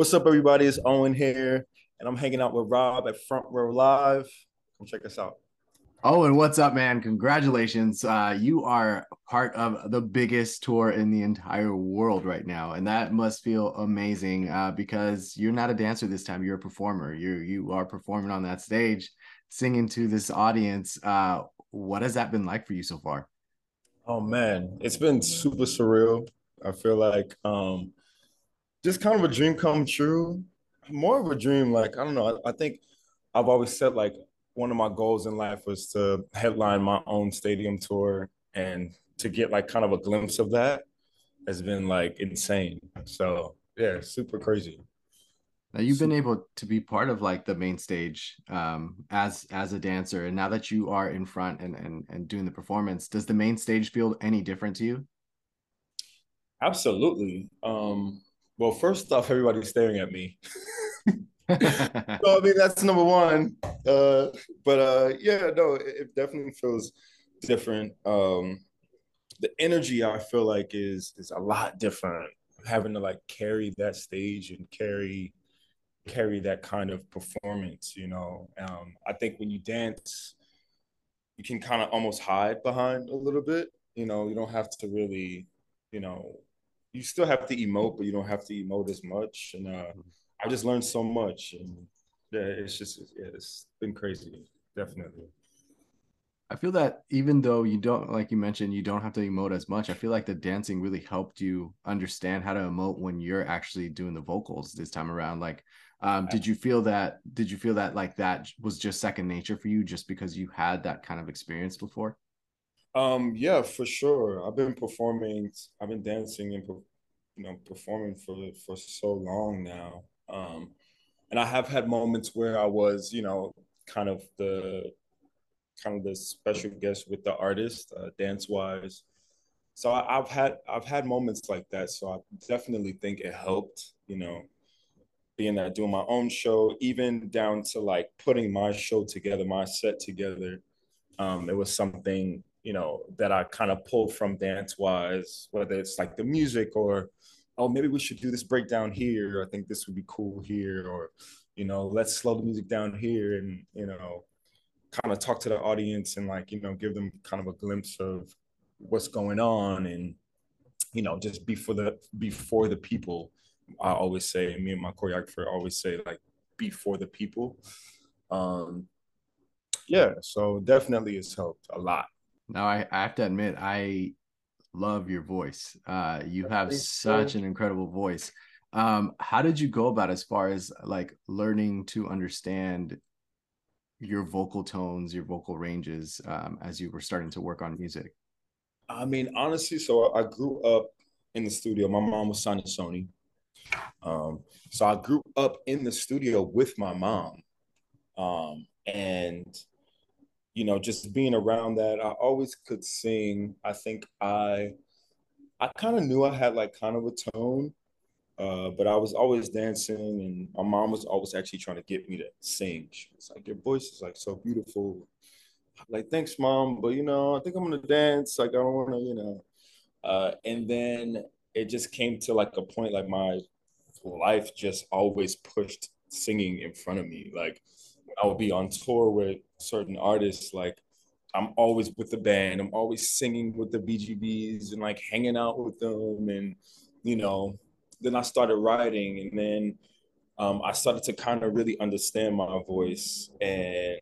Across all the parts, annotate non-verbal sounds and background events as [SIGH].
What's up, everybody? It's Owen here, and I'm hanging out with Rob at Front Row Live. Come check us out. Owen, what's up, man? Congratulations. Uh, you are part of the biggest tour in the entire world right now. And that must feel amazing uh, because you're not a dancer this time. You're a performer. You you are performing on that stage, singing to this audience. Uh, what has that been like for you so far? Oh man, it's been super surreal. I feel like um, just kind of a dream come true. More of a dream, like I don't know. I, I think I've always said like one of my goals in life was to headline my own stadium tour and to get like kind of a glimpse of that has been like insane. So yeah, super crazy. Now you've been able to be part of like the main stage um, as as a dancer, and now that you are in front and and and doing the performance, does the main stage feel any different to you? Absolutely. Um, well, first off, everybody's staring at me. [LAUGHS] [LAUGHS] so I mean that's number one. Uh, but uh, yeah, no, it, it, definitely feels different. Um, the energy I feel like is is a lot different. Having to like carry that stage and carry carry that kind of performance, you know. Um, I think when you dance, you can kind of almost hide behind a little bit. You know, you don't have to really, you know, you still have to emote, but you don't have to emote as much. And uh, I just learned so much, and yeah, it's just yeah, it's been crazy, definitely. I feel that even though you don't, like you mentioned, you don't have to emote as much. I feel like the dancing really helped you understand how to emote when you're actually doing the vocals this time around. Like, um, did you feel that? Did you feel that like that was just second nature for you, just because you had that kind of experience before? Um, yeah, for sure. I've been performing. I've been dancing and you know performing for for so long now um, and I have had moments where I was, you know, kind of the kind of the special guest with the artist, uh, dance wise. So I, have had I've had moments like that. So I definitely think it helped, you know, being that doing my own show, even down to like putting my show together, my set together. Um, it was something, you know, that I kind of pulled from dance wise, whether it's like the music or oh, maybe we should do this breakdown here. I think this would be cool here, or you know, let's slow the music down here, and you know, kind of talk to the audience and like you know, give them kind of a glimpse of what's going on, and you know, just before the before the people. I always say, me and my choreographer always say, like, before the people. Um, yeah, so definitely it's helped a lot. Now I, I have to admit, I love your voice. Uh, you have such an incredible voice. Um, how did you go about as far as like learning to understand your vocal tones, your vocal ranges um, as you were starting to work on music? I mean, honestly, so I grew up in the studio. My mom was signed to Sony. Um, so I grew up in the studio with my mom. Um, and you know, just being around that, I always could sing. I think I, I kind of knew I had like kind of a tone, uh, but I was always dancing, and my mom was always actually trying to get me to sing. She was like, "Your voice is like so beautiful." Like, thanks, mom, but you know, I think I'm gonna dance. Like, I don't want to, you know. Uh, and then it just came to like a point, like my life just always pushed singing in front of me. Like, I would be on tour with certain artists, like I'm always with the band. I'm always singing with the BGVs and like hanging out with them. And, you know, then I started writing and then um, I started to kind of really understand my voice and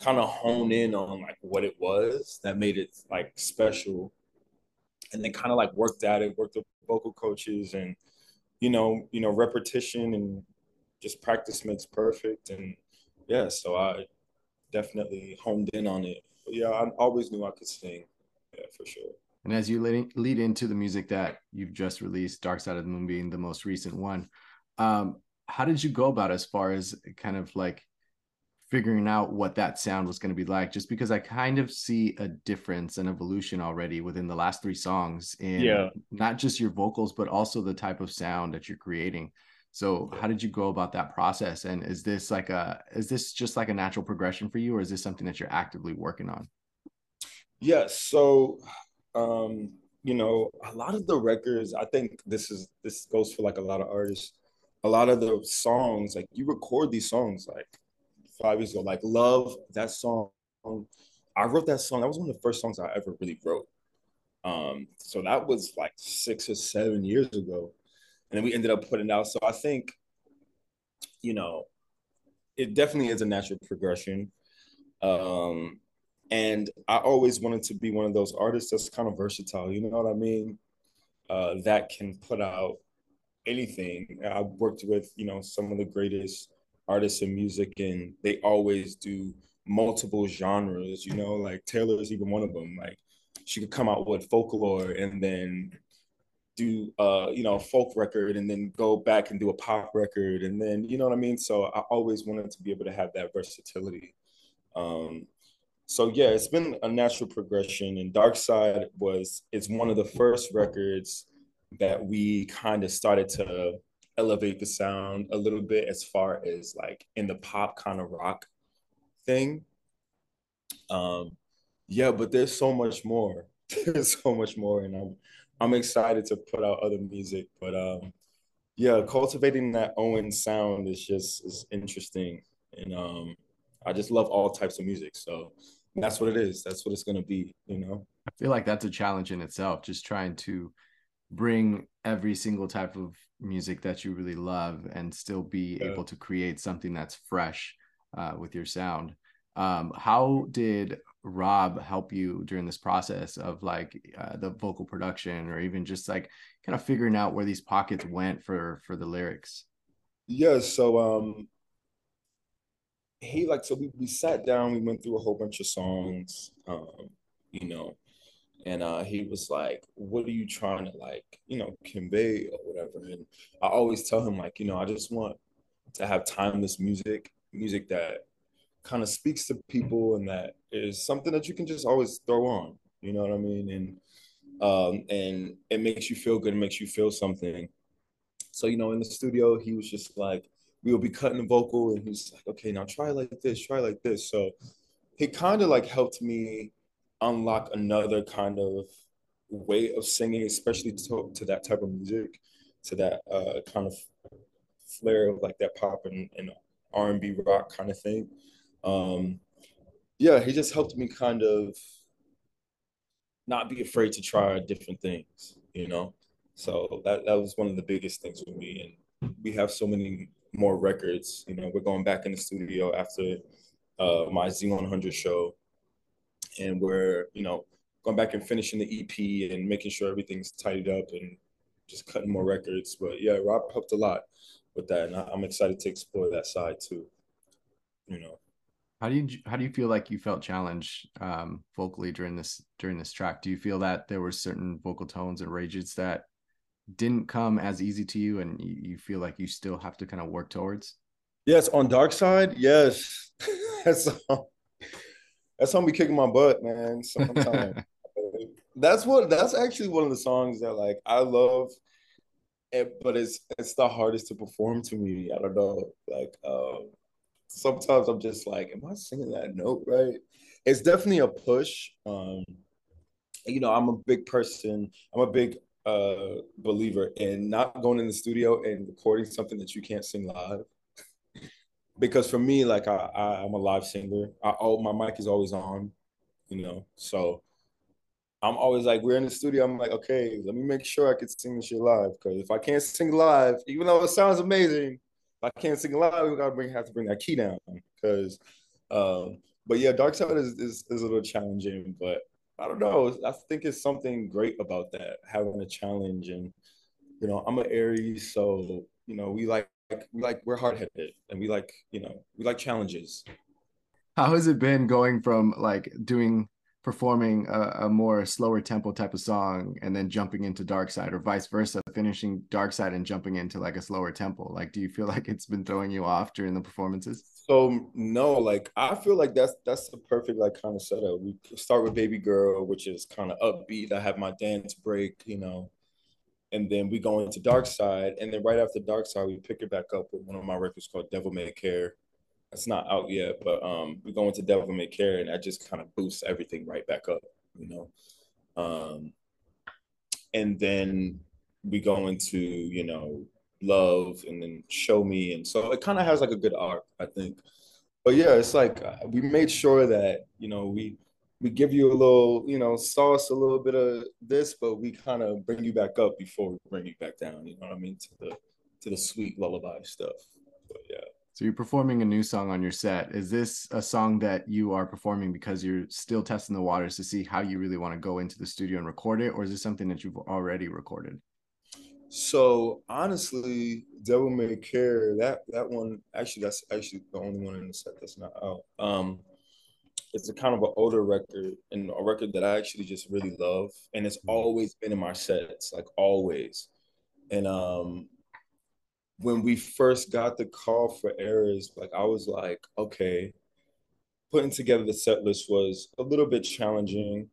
kind of hone in on like what it was that made it like special. And then kind of like worked at it, worked with vocal coaches and, you know, you know, repetition and just practice makes perfect. And yeah, so I definitely honed in on it. But yeah, I always knew I could sing. Yeah, for sure. And as you lead, lead into the music that you've just released, Dark Side of the Moon being the most recent one, um, how did you go about as far as kind of like figuring out what that sound was going to be like? Just because I kind of see a difference and evolution already within the last three songs in yeah. not just your vocals, but also the type of sound that you're creating. So how did you go about that process? And is this like a is this just like a natural progression for you, or is this something that you're actively working on? Yes. So um, you know, a lot of the records, I think this is this goes for like a lot of artists. a lot of the songs, like you record these songs like five years ago, like Love, that song. I wrote that song. That was one of the first songs I ever really wrote. Um, so that was like six or seven years ago. And then we ended up putting out. So I think, you know, it definitely is a natural progression. Um, and I always wanted to be one of those artists that's kind of versatile, you know what I mean? Uh, that can put out anything. I've worked with, you know, some of the greatest artists in music, and they always do multiple genres, you know, like Taylor's even one of them. Like she could come out with folklore and then do uh you know a folk record and then go back and do a pop record and then you know what I mean? So I always wanted to be able to have that versatility. Um so yeah it's been a natural progression and Dark Side was it's one of the first records that we kind of started to elevate the sound a little bit as far as like in the pop kind of rock thing. Um yeah but there's so much more. [LAUGHS] There's so much more and i'm i'm excited to put out other music but um yeah cultivating that owen sound is just is interesting. And um i just love all types of music so that's what it is. That's what it's going to be you know? I feel like that's a challenge in itself just trying to bring every single type of music that you really love and still be yeah. able to create something that's fresh uh, with your sound. Um, how did rob help you during this process of like uh, the vocal production or even just like kind of figuring out where these pockets went for for the lyrics? Yeah so um he like so we, we sat down we went through a whole bunch of songs um you know and uh he was like what are you trying to like you know convey or whatever? And i always tell him like you know i just want to have timeless music music that kind of speaks to people and that is something that you can just always throw on. You know what I mean? And um, and it makes you feel good. It makes you feel something. So you know, in the studio, he was just like, we will be cutting the vocal, and he's like, okay, now try like this, try like this. So he kind of like helped me unlock another kind of way of singing, especially to, to that type of music, to that uh, kind of flair of like that pop and, and R&B rock kind of thing um, yeah, he just helped me kind of not be afraid to try different things, you know. So that that was one of the biggest things for me, and we have so many more records. You know, we're going back in the studio after uh, my Z100 show, and we're you know going back and finishing the EP and making sure everything's tidied up and just cutting more records. But yeah, Rob helped a lot with that, and I'm excited to explore that side too. You know. How do you how do you feel like you felt challenged um, vocally during this during this track? Do you feel that there were certain vocal tones and ranges that didn't come as easy to you, and you, you feel like you still have to kind of work towards? Yes, on Dark Side, yes. [LAUGHS] that's that's how me kicking my butt, man. Sometimes [LAUGHS] that's what that's actually one of the songs that like I love, it, but it's it's the hardest to perform to me. I don't know, like. um sometimes I'm just like, am I singing that note right? It's definitely a push. Um, you know, I'm a big person. I'm a big uh, believer in not going in the studio and recording something that you can't sing live. [LAUGHS] because for me, like I, I, am a live singer. I, oh, my mic is always on, you know. So I'm always like, we're in the studio. I'm like, okay, let me make sure I can sing this shit live. Because if I can't sing live, even though it sounds amazing, I can't sing live, we gotta bring have to bring that key down because. Um, but yeah, Dark Side is, is is a little challenging, but I don't know. I think it's something great about that having a challenge, and you know, I'm an Aries, so you know, we like we like we're hard headed, and we like you know we like challenges. How has it been going from like doing performing a, a, more slower tempo type of song and then jumping into dark side or vice versa finishing dark side and jumping into like a slower tempo. Like do you feel [LAUGHS] like it's been throwing you off during the performances? So no like i feel like that's that's the perfect like kind of setup. We start with baby girl which is kind of upbeat. I have my dance break you know and then we go into dark side. And then right after dark side we pick it back up with one of my records called devil may care it's not out yet, but um, we go into Devil May Care, and that just kind of boosts everything right back up, you know. Um, and then we go into you know love and then show me. And so it kind of has like a good arc i think. But yeah it's like uh, we made sure that you know we we give you a little you know sauce a little bit of this but we kind of bring you back up before we bring you back down you know what i mean to the to the sweet lullaby stuff. But yeah so you're performing a new song on your set. Is this a song that you are performing because you're still testing the waters to see how you really want to go into the studio and record it, or is this something that you've already recorded? So honestly, Devil May Care, that that one actually that's actually the only one in the set that's not out. Um it's a kind of an older record and a record that I actually just really love. And it's mm-hmm. always been in my sets, like always. And um when we first got the call for Eras, like I was like, okay, putting together the set list was a little bit challenging,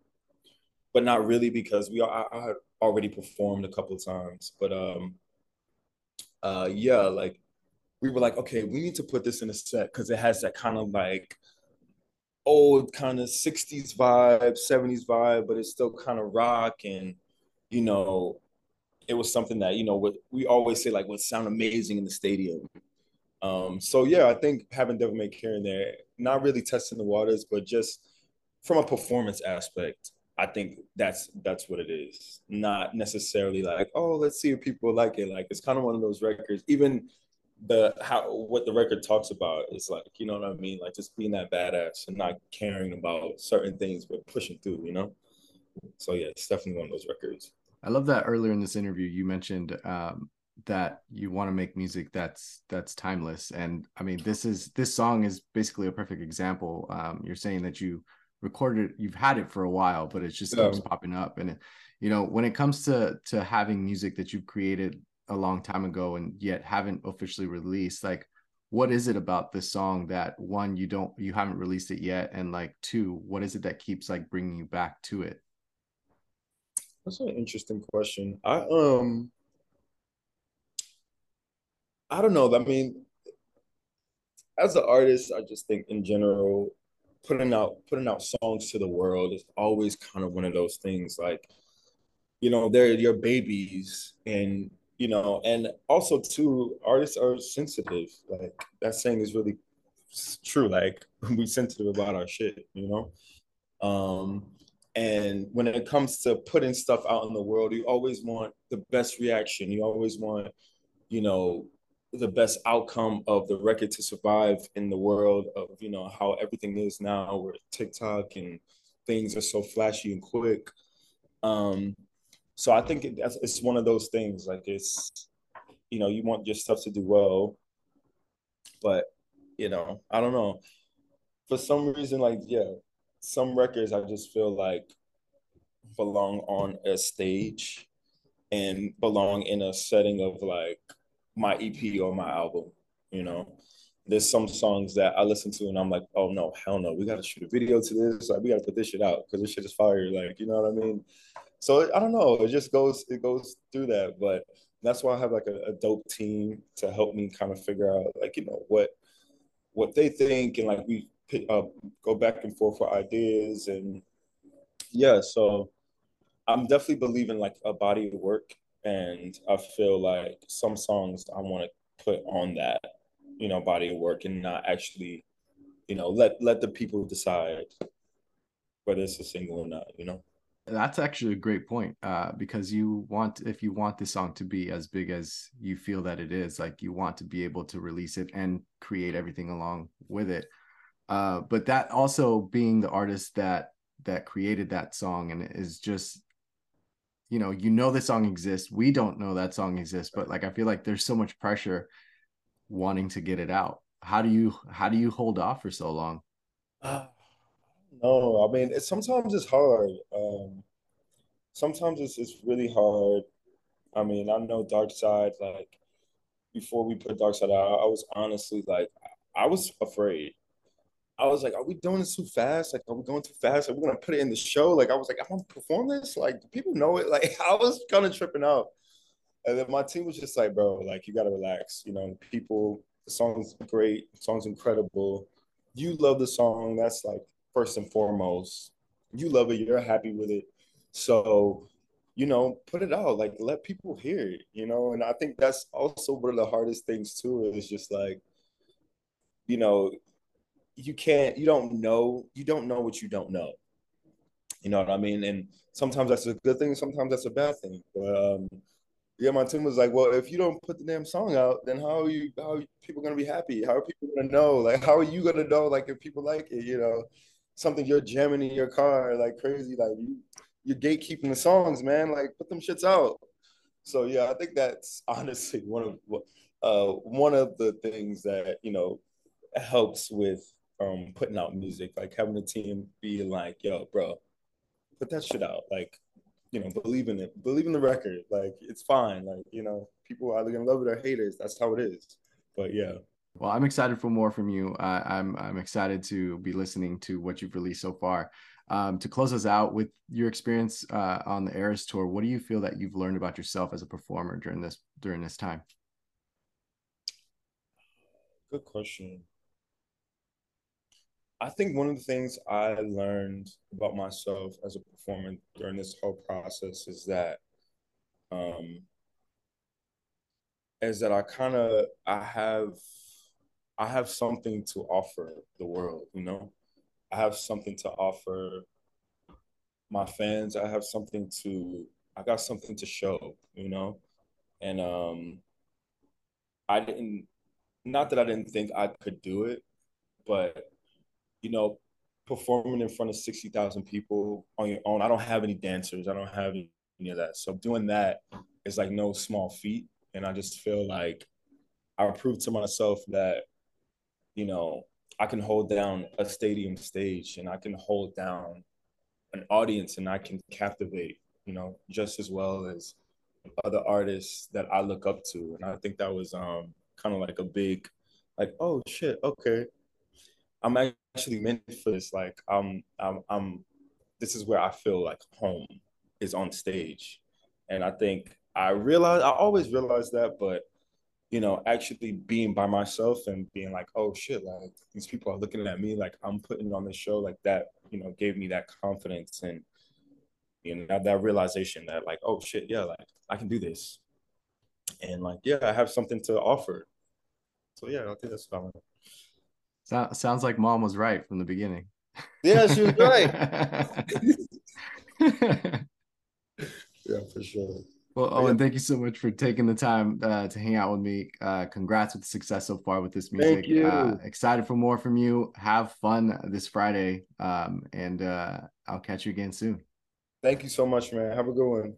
but not really because we I, I had already performed a couple times. But um, uh, yeah, like we were like, okay, we need to put this in a set because it has that kind of like old kind of 60s vibe, 70s vibe, but it's still kind of rock and you know it was something that you know what we always say like would sound amazing in the stadium. Um, so yeah, I think having Devil May Care in there, not really testing the waters, but just from a performance aspect, I think that's that's what it is. Not necessarily like, oh, let's see if people like it. Like it's kind of one of those records. Even the how what the record talks about is like, you know what I mean? Like just being that badass and not caring about certain things, but pushing through. You know. So yeah, it's definitely one of those records. I love that earlier in this interview you mentioned um, that you want to make music that's that's timeless, and I mean this is this song is basically a perfect example. Um, you're saying that you recorded, you've had it for a while, but it just keeps popping up, and it, you know when it comes to to having music that you've created a long time ago and yet haven't officially released, like what is it about this song that one you don't you haven't released it yet, and like two, what is it that keeps like bringing you back to it? That's an interesting question. I um I don't know. I mean, as an artist, I just think in general, putting out putting out songs to the world is always kind of one of those things. Like, you know, they're your babies, and you know, and also too, artists are sensitive. Like that saying is really true. Like [LAUGHS] we sensitive about our shit, you know. Um, and when it comes to putting stuff out in the world, you always want the best reaction. You always want, you know, the best outcome of the record to survive in the world of, you know, how everything is now where TikTok and things are so flashy and quick. Um, so I think it, it's one of those things like it's, you know, you want your stuff to do well, but, you know, I don't know. For some reason, like, yeah, some records I just feel like belong on a stage and belong in a setting of like my EP or my album, you know. There's some songs that I listen to and I'm like, oh no, hell no, we gotta shoot a video to this. Like we gotta put this shit out because this shit is fire. Like, you know what I mean? So I don't know. It just goes, it goes through that. But that's why I have like a, a dope team to help me kind of figure out like, you know, what what they think and like we uh, go back and forth for ideas and yeah so i'm definitely believing like a body of work and i feel like some songs i want to put on that you know body of work and not actually you know let let the people decide whether it's a single or not you know? That's actually a great point uh, because you want if you want the song to be as big as you feel that it is like you want to be able to release it and create everything along with it uh, but that also being the artist that that created that song and is just you know you know the song exists. We don't know that song exists but like i feel like there's so much pressure wanting to get it out. How do you how do you hold off for so long? Uh, no i mean it, sometimes it's hard. Um sometimes it's, it's really hard. I mean i know dark side like before we put dark side out i was honestly like i was afraid I was like, are we doing this too fast? Like, are we going too fast? Are we gonna put it in the show? Like, I was like, I'm gonna perform this. Like, do people know it. [LAUGHS] Like, I was kind of tripping out. And then my team was just like, bro, like, you gotta relax. You know, people, the song's great, the song's incredible. You love the song. That's like first and foremost. You love it. You're happy with it. So you know, put it out, like let people hear it, you know. And I think that's also one of the hardest things too. Is just like, you know, you can't, you don't know, you don't know what you don't know. You know what I mean? And sometimes that's a good thing, sometimes that's a bad thing. But um, yeah, my team was like, well, if you don't put the damn song out, then how are you? How are people gonna be happy? How are people gonna know? Like, how are you gonna know? Like, if people like it, you know, something you're jamming in your car like crazy, like you you're gatekeeping the songs, man. Like put them shits out. So yeah, I think that's [LAUGHS] honestly one of uh, one of the things that you know helps with um, putting out music. Like having the team be like, "Yo, bro, put that shit out." Like, you know, believe in it, believe in the record. Like it's fine. Like you know, people are either gonna love it or haters. That's how it is. But yeah. Well, I'm excited for more from you. Uh, I'm I'm excited to be listening to what you've released so far. Um, to close us out with your experience uh, on the Eras tour, what do you feel that you've learned about yourself as a performer during this during this time? Good question. I think one of the things I learned about myself as a performer during this whole process is that, um, is that I kind of I have I have something to offer the world, you know. I have something to offer my fans. I have something to I got something to show, you know? And um I didn't not that I didn't think I could do it, but you know, performing in front of 60,000 people on your own. I don't have any dancers. I don't have any of that. So doing that is like no small feat and I just feel like I proved to myself that you know, I can hold down a stadium stage and I can hold down an audience and I can captivate, you know, just as well as other artists that I look up to. And I think that was um kind of like a big like, oh shit, okay. I'm actually meant for this. Like I'm I'm I'm this is where I feel like home is on stage. And I think I realized I always realized that, but you know, actually being by myself and being like, oh shit, like these people are looking at me like I'm putting on this show like that, you know, gave me that confidence and you know that, realization that like, oh shit, yeah, like I can do this. And like, yeah, I have something to offer. So yeah, I think that's valid. So, sounds like mom was right from the beginning. Yeah, she was right. [LAUGHS] yeah, for sure. Well, Owen, thank you so much for taking the time uh, to hang out with me. Uh, congrats with the success so far with this music. Thank you. Uh, excited for more from you. Have fun this Friday, um, and uh, I'll catch you again soon. Thank you so much, man. Have a good one.